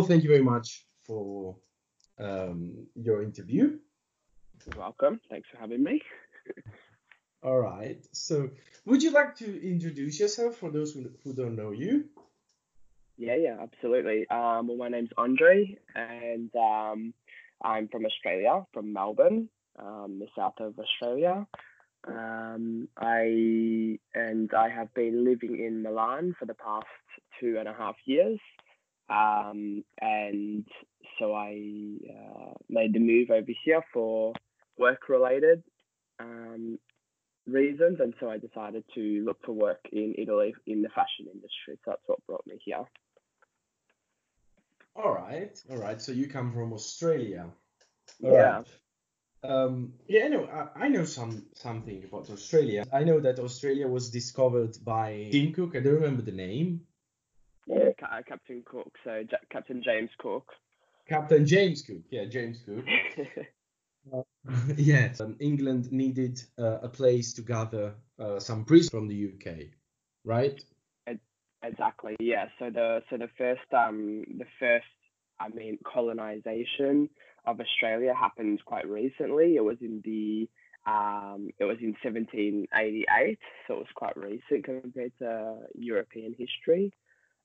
all, thank you very much for um, your interview. You're welcome. Thanks for having me. all right. So, would you like to introduce yourself for those who, who don't know you? Yeah, yeah, absolutely. Um, well, my name's Andre, and um, I'm from Australia, from Melbourne, um, the south of Australia. Um, I and I have been living in Milan for the past two and a half years, um, and so I uh, made the move over here for work-related um, reasons, and so I decided to look for work in Italy in the fashion industry. So that's what brought me here. All right, all right. So you come from Australia. All yeah. Right. Um, yeah, I know. I, I, know some something about Australia. I know that Australia was discovered by Tim Cook. I don't remember the name. Uh, Captain Cook. So J- Captain James Cook. Captain James Cook. Yeah, James Cook. uh, yes, um, England needed uh, a place to gather uh, some priests from the UK, right? Exactly. Yeah. So the so the first um the first I mean colonization of Australia happened quite recently. It was in the um, it was in 1788, so it was quite recent compared to European history.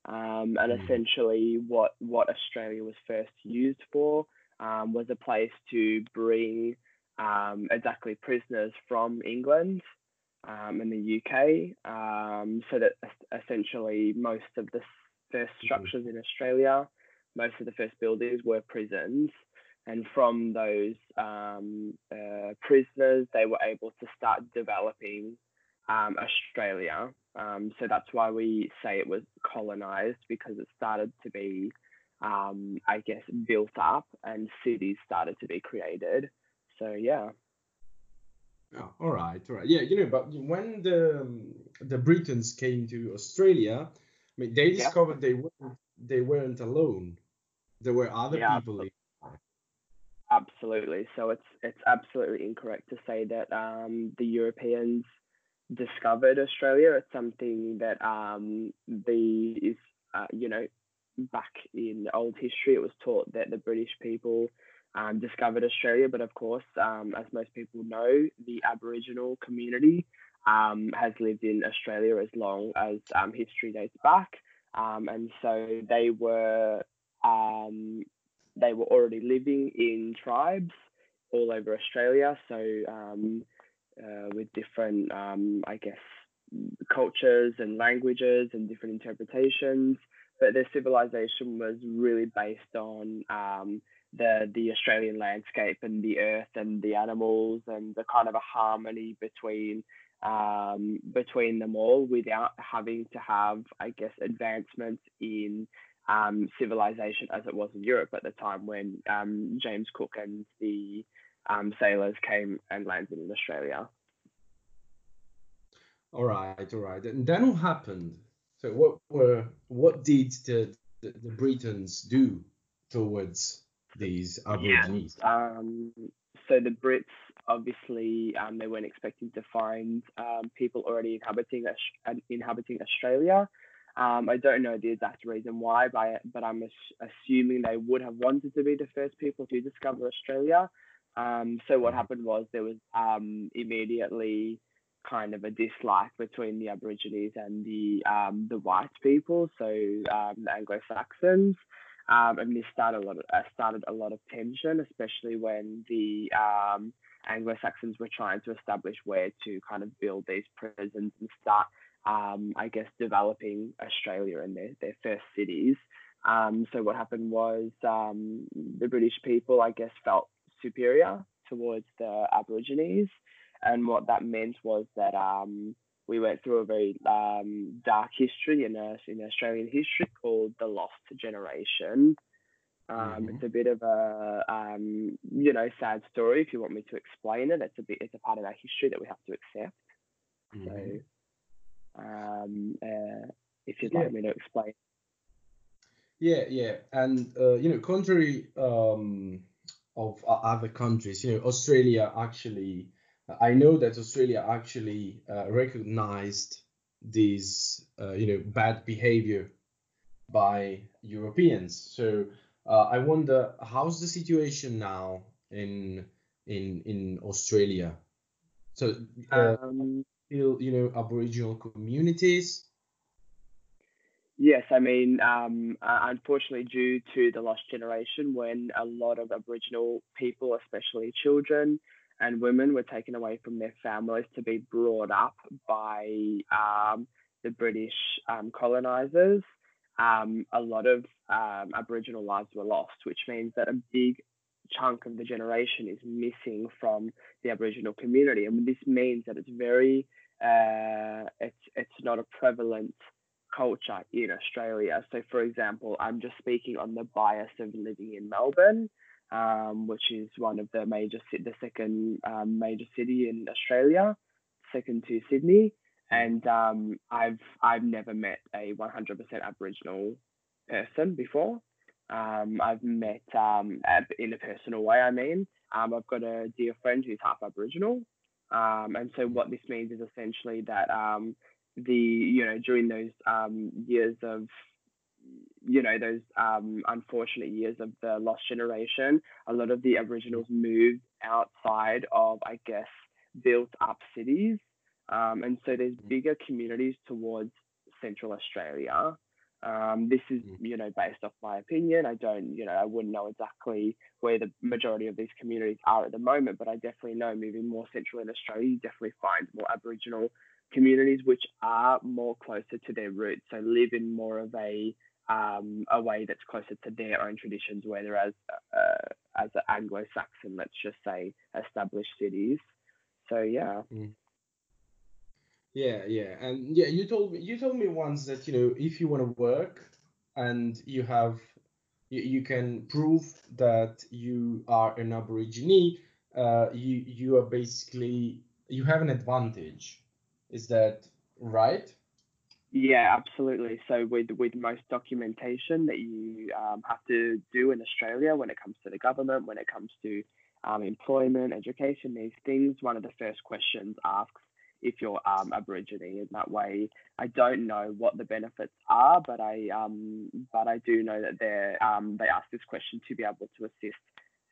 Um, and mm. essentially, what what Australia was first used for um, was a place to bring um, exactly prisoners from England um, in the UK. Um, so that essentially most of the first mm-hmm. structures mm-hmm. in Australia, most of the first buildings were prisons. And from those um, uh, prisoners, they were able to start developing um, Australia. Um, so that's why we say it was colonized because it started to be, um, I guess, built up and cities started to be created. So, yeah. Oh, all right, all right. Yeah, you know, but when the um, the Britons came to Australia, I mean, they discovered yeah. they weren't they weren't alone. There were other yeah, people. Absolutely. So it's it's absolutely incorrect to say that um, the Europeans discovered Australia. It's something that um, the is uh, you know back in old history it was taught that the British people um, discovered Australia. But of course, um, as most people know, the Aboriginal community um, has lived in Australia as long as um, history dates back, um, and so they were um, they were already living in tribes all over Australia. So uh, with different, I guess, cultures and languages and different interpretations. But their civilization was really based on the the Australian landscape and the earth and the animals and the kind of a harmony between um, between them all without having to have, I guess, advancements in um, civilization as it was in Europe at the time when um, James Cook and the um, sailors came and landed in Australia. All right, all right. And then what happened? So what were what did the, the, the Britons do towards these Aborigines? Yeah. Um, so the Brits obviously um, they weren't expecting to find um, people already inhabiting inhabiting Australia. Um, I don't know the exact reason why, but, but I'm assuming they would have wanted to be the first people to discover Australia. Um, so what happened was there was um, immediately kind of a dislike between the Aborigines and the um, the white people, so um, the Anglo Saxons. Um, and this started a lot of, uh, started a lot of tension, especially when the um, Anglo Saxons were trying to establish where to kind of build these prisons and start, I guess, developing Australia and their, their first cities. So what happened was the British people, I guess, felt superior towards the Aborigines, and what that meant was that um, we went through a very um, dark history in, a, in Australian history called the Lost Generation. Um, mm-hmm. It's a bit of a um, you know sad story. If you want me to explain it, it's a bit it's a part of our history that we have to accept. Mm-hmm. So, um, uh, if you'd yeah. like me to explain. Yeah, yeah, and uh, you know, contrary um, of other countries, you know, Australia actually I know that Australia actually uh, recognized this, uh, you know, bad behavior by Europeans. So uh, I wonder how's the situation now in in in Australia. So uh, um, you know Aboriginal communities. Yes, I mean, um, unfortunately, due to the lost generation, when a lot of Aboriginal people, especially children and women, were taken away from their families to be brought up by um, the British um, colonisers, um, a lot of um, Aboriginal lives were lost, which means that a big chunk of the generation is missing from the Aboriginal community, and this means that it's very uh, it's it's not a prevalent culture in Australia. So, for example, I'm just speaking on the bias of living in Melbourne, um, which is one of the major the second um, major city in Australia, second to Sydney and um, I've I've never met a 100% Aboriginal person before. Um, I've met um, in a personal way. I mean, um, I've got a dear friend who's half Aboriginal, um, and so what this means is essentially that um, the you know during those um, years of you know those um, unfortunate years of the lost generation, a lot of the Aboriginals moved outside of I guess built up cities um, and so there's mm. bigger communities towards Central Australia. Um, this is, mm. you know, based off my opinion. I don't, you know, I wouldn't know exactly where the majority of these communities are at the moment, but I definitely know moving more central in Australia, you definitely find more Aboriginal communities which are more closer to their roots, so live in more of a um, a way that's closer to their own traditions, whereas uh, as an Anglo-Saxon, let's just say, established cities. So yeah. Mm. Yeah, yeah, and yeah, you told me you told me once that you know if you want to work and you have you, you can prove that you are an Aborigine, uh, you you are basically you have an advantage. Is that right? Yeah, absolutely. So with with most documentation that you um, have to do in Australia when it comes to the government, when it comes to um, employment, education, these things, one of the first questions asks if you're um, Aborigine in that way. I don't know what the benefits are, but I um, but I do know that they um, they ask this question to be able to assist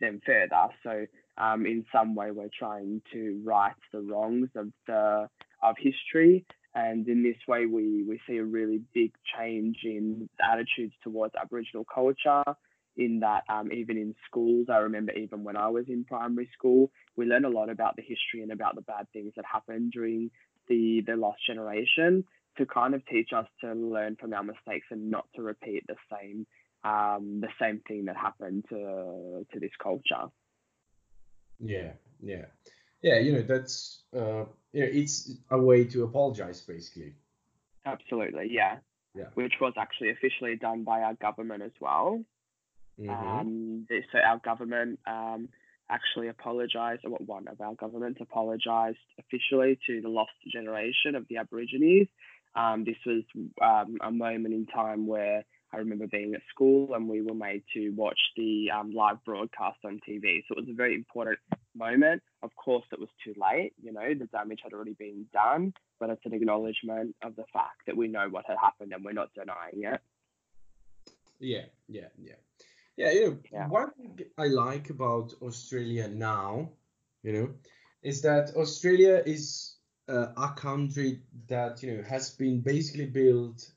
them further. So um, in some way, we're trying to right the wrongs of the of history, and in this way, we we see a really big change in attitudes towards Aboriginal culture in that um, even in schools, I remember even when I was in primary school, we learned a lot about the history and about the bad things that happened during the the lost generation to kind of teach us to learn from our mistakes and not to repeat the same um, the same thing that happened to to this culture. Yeah, yeah, yeah. You know that's uh, you know it's a way to apologize basically. Absolutely, yeah. Yeah. Which was actually officially done by our government as well. Mm-hmm. Um, so our government um, actually apologised, or one of our governments apologised officially to the lost generation of the Aborigines. Um, this was um, a moment in time where I remember being at school and we were made to watch the um, live broadcast on TV. So it was a very important moment. Of course, it was too late. You know, the damage had already been done, but it's an acknowledgement of the fact that we know what had happened and we're not denying it. Yeah, yeah, yeah. Yeah, you know, yeah. one thing I like about Australia now, you know, is that Australia is uh, a country that you know has been basically built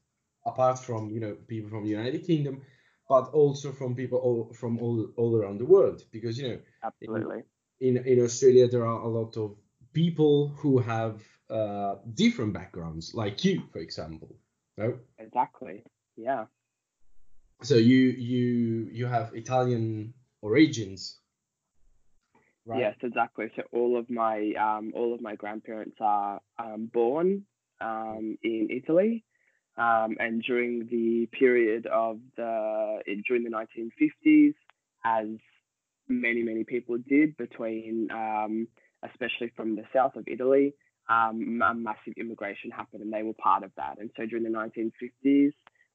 apart from you know people from the United Kingdom, but also from people all, from all all around the world because you know absolutely in in, in Australia there are a lot of people who have uh, different backgrounds, like you, for example. No? Exactly. Yeah so you you you have Italian origins, right? Yes, exactly. So all of my um, all of my grandparents are um, born um, in Italy, um, and during the period of the during the 1950s, as many many people did between um, especially from the south of Italy, um, a massive immigration happened, and they were part of that. And so during the 1950s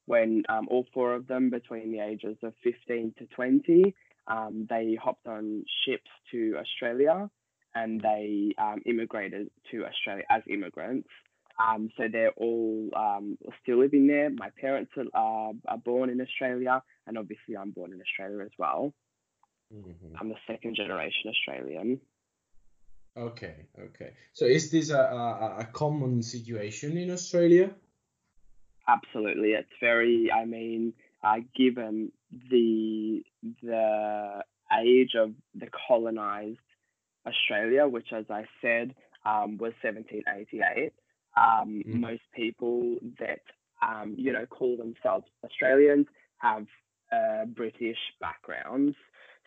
when um, all four of them, between the ages of 15 to 20, um, they hopped on ships to Australia and they um, immigrated to Australia as immigrants. Um, so they're all um, still living there. My parents are, are born in Australia, and obviously I'm born in Australia as well. Mm-hmm. I'm the second generation Australian. Okay, okay. So is this a, a, a common situation in Australia? Absolutely, it's very. I mean, uh, given the the age of the colonized Australia, which, as I said, um, was 1788. Um, mm. Most people that um, you know call themselves Australians have uh, British backgrounds.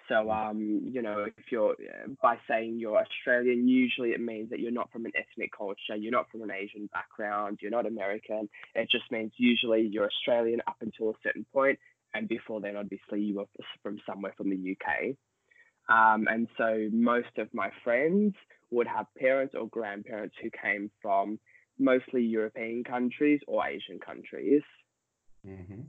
So, um, you know, if you're by saying you're Australian, usually it means that you're not from an ethnic culture, you're not from an Asian background, you're not American. It just means usually you're Australian up until a certain point, and before then, obviously, you were from somewhere from the UK. Um, and so most of my friends would have parents or grandparents who came from mostly European countries or Asian countries. Mm-hmm.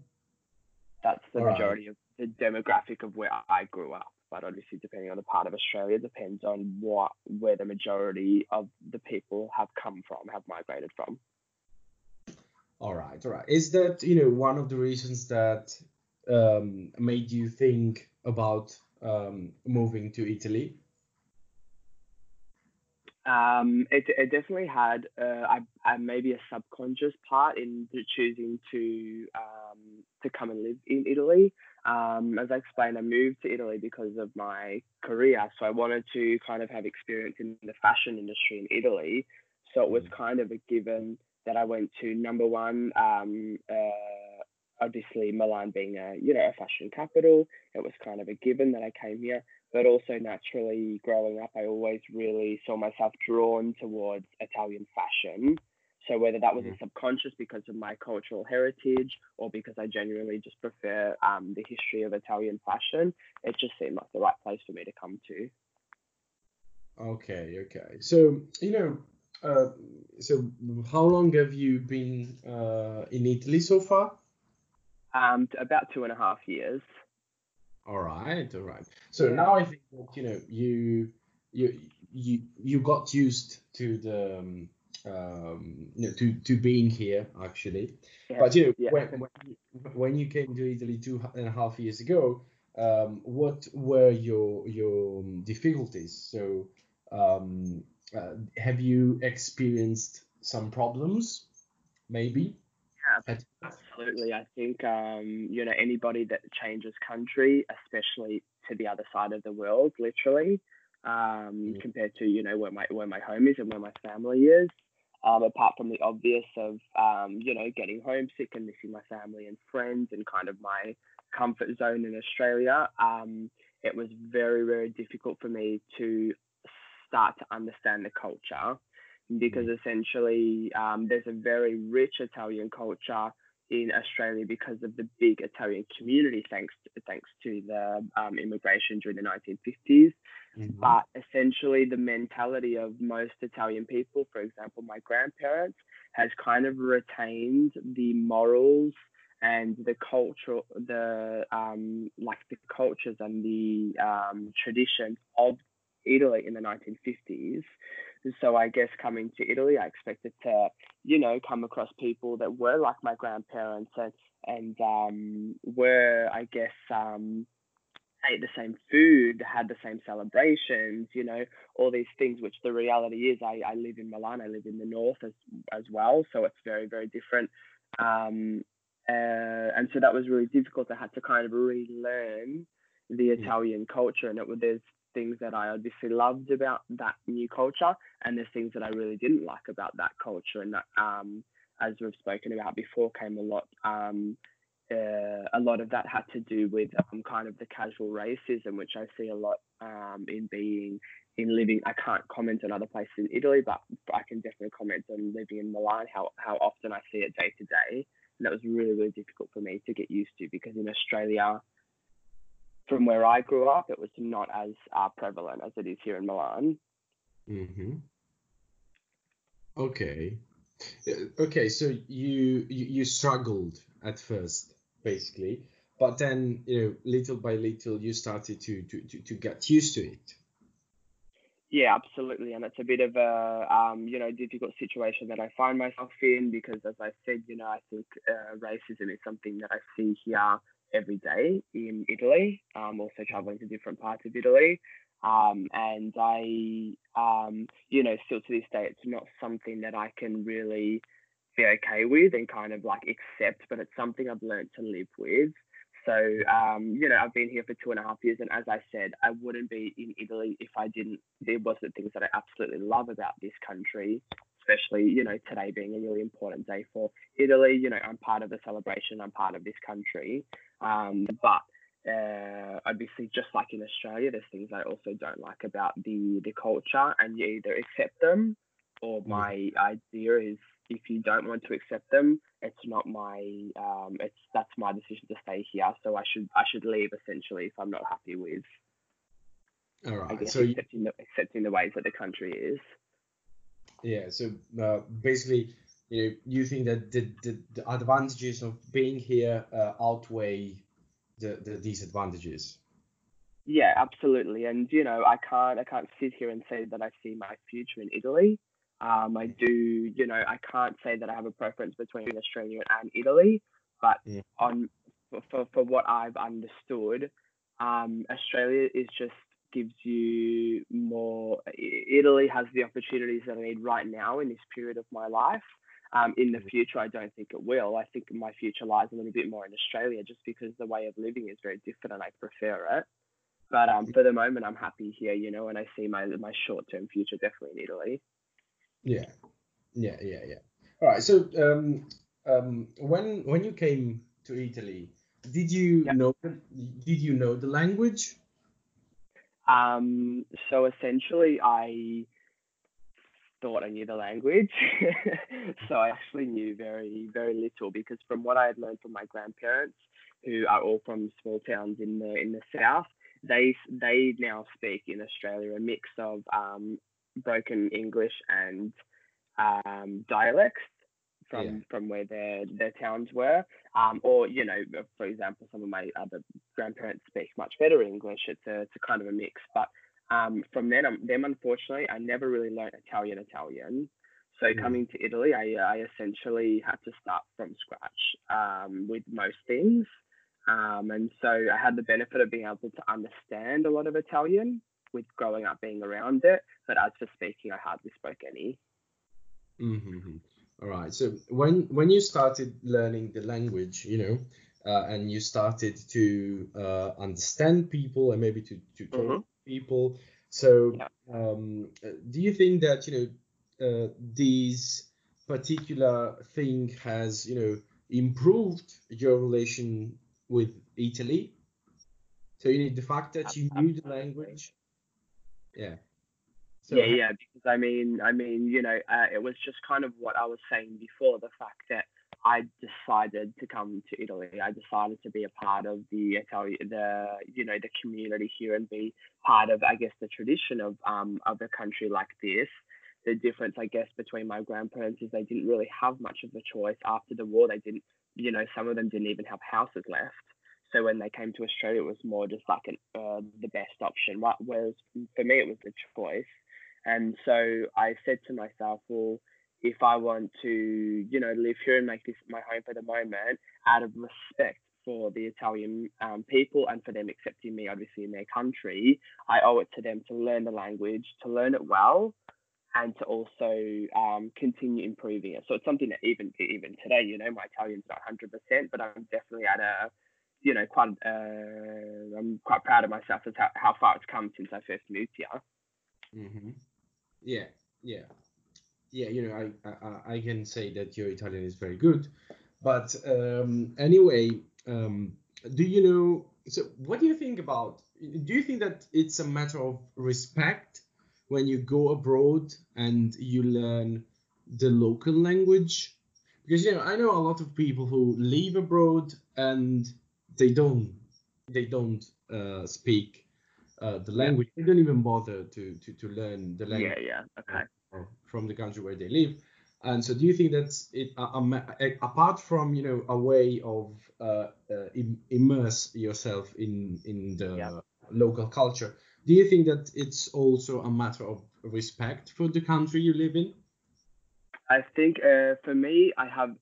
That's the All majority right. of the demographic of where I grew up. But obviously, depending on the part of Australia, depends on what where the majority of the people have come from, have migrated from. All right, all right. Is that you know one of the reasons that um, made you think about um, moving to Italy? Um, it, it definitely had uh, I, I maybe a subconscious part in choosing to um, to come and live in Italy. Um, as I explained, I moved to Italy because of my career, so I wanted to kind of have experience in the fashion industry in Italy. So it was mm. kind of a given that I went to number one, um, uh, obviously Milan being a you know a fashion capital, it was kind of a given that I came here but also naturally growing up, I always really saw myself drawn towards Italian fashion. So whether that was mm-hmm. a subconscious because of my cultural heritage or because I genuinely just prefer um, the history of Italian fashion, it just seemed like the right place for me to come to. Okay, okay. So you know, uh, so how long have you been uh, in Italy so far? Um, about two and a half years. All right, all right. So yeah. now I think that you know you you you you got used to the um, um, you know, to to being here actually. Yeah. But you know yeah. when when you, when you came to Italy two and a half years ago, um, what were your your difficulties? So um, uh, have you experienced some problems? Maybe. Yeah, absolutely. I think um, you know anybody that changes country, especially to the other side of the world, literally, um, mm. compared to you know where my where my home is and where my family is. Um, apart from the obvious of um, you know getting homesick and missing my family and friends and kind of my comfort zone in Australia, um, it was very very difficult for me to start to understand the culture because mm. essentially um, there's a very rich Italian culture in Australia because of the big Italian community, thanks to, thanks to the um, immigration during the 1950s. Mm-hmm. But essentially, the mentality of most Italian people, for example, my grandparents, has kind of retained the morals and the cultural, the um, like the cultures and the um, traditions of Italy in the 1950s. So I guess coming to Italy, I expected to, you know, come across people that were like my grandparents and and um, were, I guess, um, ate the same food, had the same celebrations, you know, all these things. Which the reality is, I, I live in Milan, I live in the north as as well, so it's very very different. Um, uh, and so that was really difficult. I had to kind of relearn the mm. Italian culture, and it was there's things that I obviously loved about that new culture, and there's things that I really didn't like about that culture. And that, um, as we've spoken about before, came a lot. Um, uh, a lot of that had to do with um, kind of the casual racism, which I see a lot um, in being in living. I can't comment on other places in Italy, but I can definitely comment on living in Milan. How how often I see it day to day, and that was really really difficult for me to get used to because in Australia from where I grew up, it was not as uh, prevalent as it is here in Milan. Mm-hmm. Okay. Uh, okay, so you, you you struggled at first, basically, but then you know, little by little, you started to to to, to get used to it. Yeah, absolutely, and it's a bit of a um, you know difficult situation that I find myself in because, as I said, you know, I think uh, racism is something that I see here every day in Italy. Um, also traveling to different parts of Italy, um, and I, um, you know, still to this day, it's not something that I can really be okay with and kind of like accept, but it's something I've learned to live with. So, um, you know, I've been here for two and a half years, and as I said, I wouldn't be in Italy if I didn't. There wasn't things that I absolutely love about this country, especially, you know, today being a really important day for Italy. You know, I'm part of the celebration. I'm part of this country, um, but uh, obviously, just like in Australia, there's things I also don't like about the the culture, and you either accept them, or mm. my idea is if you don't want to accept them, it's not my um, it's that's my decision to stay here. So I should I should leave essentially if I'm not happy with. All right. Guess so accepting, you... the, accepting the ways that the country is. Yeah. So uh, basically, you know, you think that the, the, the advantages of being here uh, outweigh the, the disadvantages. Yeah, absolutely. And you know, I can't I can't sit here and say that I see my future in Italy. Um, I do, you know, I can't say that I have a preference between Australia and Italy, but yeah. on for, for, for what I've understood, um, Australia is just gives you more. Italy has the opportunities that I need right now in this period of my life. Um, in the future, I don't think it will. I think my future lies a little bit more in Australia just because the way of living is very different and I prefer it. But um, for the moment, I'm happy here, you know, and I see my, my short term future definitely in Italy. Yeah, yeah, yeah, yeah. All right. So um, um, when when you came to Italy, did you yeah. know did you know the language? Um, so essentially, I thought I knew the language. so I actually knew very, very little because from what I had learned from my grandparents, who are all from small towns in the in the south, they they now speak in Australia a mix of um, broken English and um, dialects from yeah. from where their their towns were. Um, or you know, for example, some of my other grandparents speak much better English. It's a it's a kind of a mix, but um, from then, um, them unfortunately, I never really learned Italian Italian. So mm. coming to Italy, I, I essentially had to start from scratch um, with most things. Um, and so I had the benefit of being able to understand a lot of Italian with growing up being around it. But as for speaking, I hardly spoke any. Mm-hmm. All right. So when when you started learning the language, you know, uh, and you started to uh, understand people and maybe to to talk mm-hmm people. So, yeah. um, do you think that you know uh, this particular thing has you know improved your relation with Italy? So you know the fact that you knew the language. Yeah. So, yeah, yeah, because I mean, I mean, you know, uh, it was just kind of what I was saying before, the fact that I decided to come to Italy. I decided to be a part of the the you know the community here and be part of I guess the tradition of um of a country like this. The difference I guess between my grandparents is they didn't really have much of a choice after the war. They didn't, you know, some of them didn't even have houses left. So when they came to Australia, it was more just like an, uh, the best option. Right? Whereas for me, it was the choice. And so I said to myself, well if I want to, you know, live here and make this my home for the moment, out of respect for the Italian um, people and for them accepting me, obviously, in their country, I owe it to them to learn the language, to learn it well, and to also um, continue improving it. So it's something that even even today, you know, my Italian's not 100%, but I'm definitely at a, you know, quite. Uh, I'm quite proud of myself as how, how far it's come since I first moved here. Mm-hmm. Yeah, yeah yeah, you know, I, I, I can say that your Italian is very good, but um, anyway, um, do you know? So, what do you think about? Do you think that it's a matter of respect when you go abroad and you learn the local language? Because you know, I know a lot of people who live abroad and they don't they don't uh, speak uh, the language. They don't even bother to, to, to learn the language. Yeah, yeah, okay from the country where they live. And so, do you think that's it? apart from you know a way of uh, uh, immerse yourself in in the yeah. local culture, do you think that it's also a matter of respect for the country you live in? I think uh, for me, I have,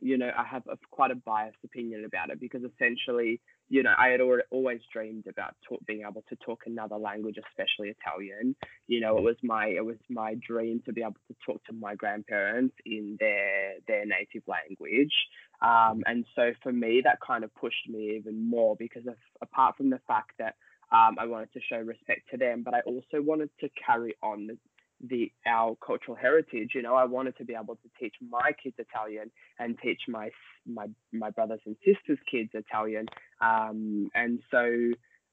you know, I have a, quite a biased opinion about it because essentially, you know, I had always dreamed about talk, being able to talk another language, especially Italian. You know, it was my it was my dream to be able to talk to my grandparents in their their native language. Um, and so for me, that kind of pushed me even more because of, apart from the fact that um, I wanted to show respect to them, but I also wanted to carry on the, the our cultural heritage. You know, I wanted to be able to teach my kids Italian and teach my my my brothers and sisters' kids Italian. Um, and so,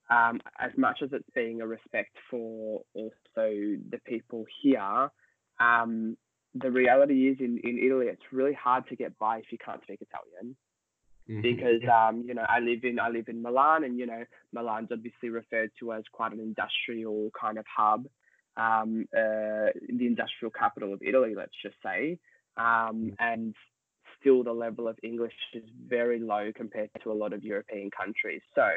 um, as much as it's being a respect for also the people here, um, the reality is in, in Italy, it's really hard to get by if you can't speak Italian. Mm-hmm. Because um, you know, I live in I live in Milan, and you know, Milan's obviously referred to as quite an industrial kind of hub, um, uh, the industrial capital of Italy, let's just say. Um, and still, the level of English is very low compared to a lot of European countries. So,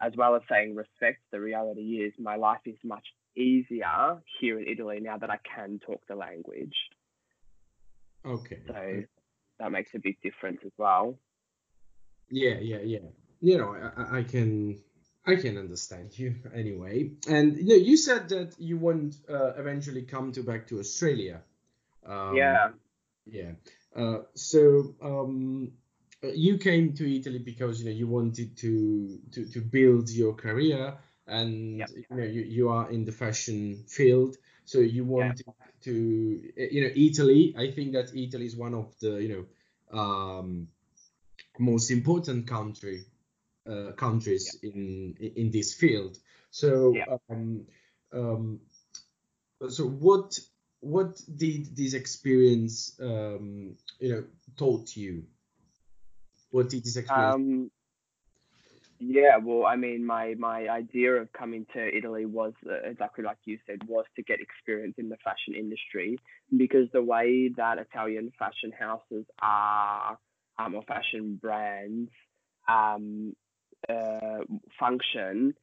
as well as saying respect, the reality is my life is much easier here in Italy now that I can talk the language. Okay. So that makes a big difference as well. Yeah, yeah, yeah. You know, I, I can I can understand you anyway. And you know, you said that you won't uh, eventually come to back to Australia. Um, yeah. Yeah. Uh, so um, you came to Italy because you know you wanted to to, to build your career, and yep. you know you, you are in the fashion field, so you wanted to you know Italy. I think that Italy is one of the you know um, most important country uh, countries yeah. in in this field. So yeah. um, um, so what what did this experience um, you know taught you? What did this experience? Um, yeah, well, I mean, my my idea of coming to Italy was uh, exactly like you said, was to get experience in the fashion industry because the way that Italian fashion houses are um, or fashion brands um, uh, function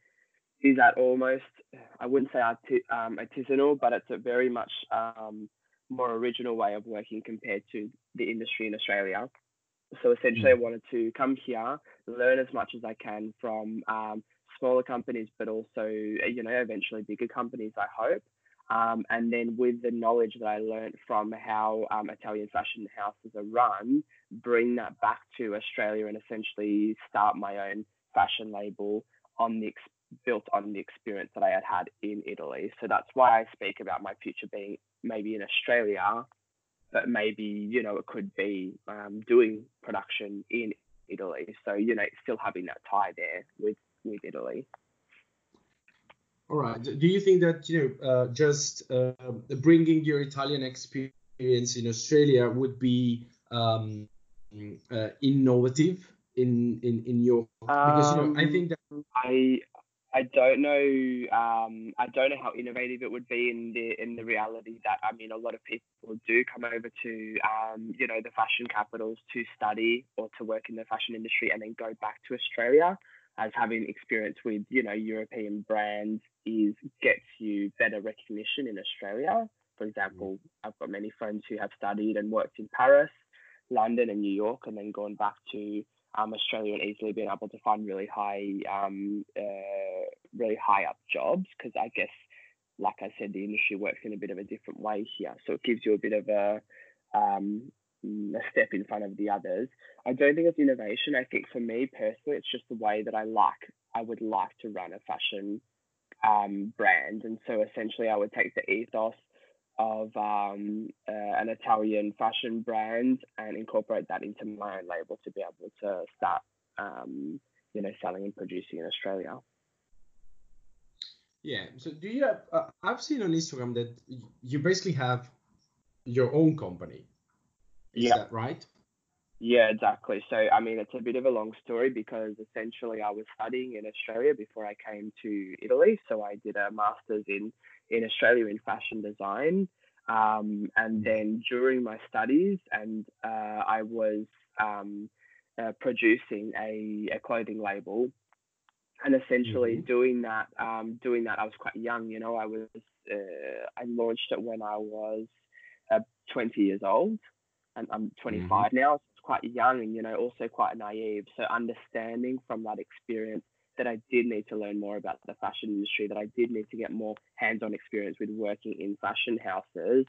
is that almost I wouldn't say arti- um, artisanal, but it's a very much um, more original way of working compared to the industry in Australia. So essentially, mm. I wanted to come here, learn as much as I can from um, smaller companies, but also you know eventually bigger companies. I hope. Um, and then with the knowledge that I learned from how um, Italian fashion houses are run, bring that back to Australia and essentially start my own fashion label on the built on the experience that I had had in Italy. So that's why I speak about my future being maybe in Australia but maybe you know it could be um, doing production in Italy. So you know, still having that tie there with with Italy. All right. Do you think that you know uh, just uh, bringing your Italian experience in Australia would be um, uh, innovative in in in your because you know I think that um, I I don't know. Um, I don't know how innovative it would be in the in the reality that I mean, a lot of people do come over to um, you know the fashion capitals to study or to work in the fashion industry and then go back to Australia as having experience with you know European brands is gets you better recognition in Australia. For example, I've got many friends who have studied and worked in Paris, London, and New York, and then gone back to um, Australia and easily being able to find really high, um, uh, really high up jobs because I guess, like I said, the industry works in a bit of a different way here. So it gives you a bit of a, um, a step in front of the others. I don't think it's innovation. I think for me personally, it's just the way that I like, I would like to run a fashion um, brand. And so essentially, I would take the ethos of um, uh, an Italian fashion brand and incorporate that into my own label to be able to start, um, you know, selling and producing in Australia. Yeah. So do you have? Uh, I've seen on Instagram that you basically have your own company. Is yeah. that right? Yeah, exactly. So, I mean, it's a bit of a long story because essentially I was studying in Australia before I came to Italy. So, I did a master's in in Australia in fashion design. Um, and mm. then during my studies, and uh, I was um, uh, producing a, a, clothing label and essentially mm-hmm. doing that, um, doing that, I was quite young. You know, I was, uh, I launched it when I was uh, 20 years old, and I'm 25 mm-hmm. now. So it's quite young, and you know, also quite naive. So understanding from that experience that I did need to learn more about the fashion industry, that I did need to get more hands-on experience with working in fashion houses,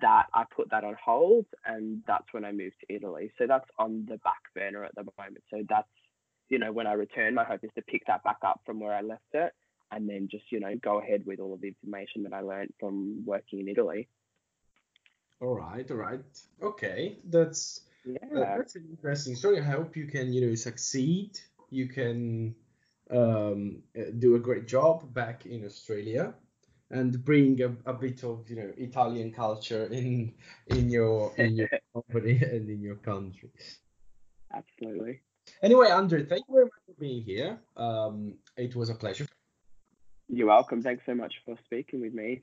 that I put that on hold, and that's when I moved to Italy. So that's on the back burner at the moment. So that's you know, when I return, my hope is to pick that back up from where I left it and then just, you know, go ahead with all of the information that I learned from working in Italy. All right, all right. Okay, that's yeah. That's an interesting story. I hope you can, you know, succeed. You can um, uh, do a great job back in Australia and bring a, a bit of, you know, Italian culture in in your in your company and in your country. Absolutely. Anyway, Andre, thank you very much for being here. Um, it was a pleasure. You're welcome. Thanks so much for speaking with me.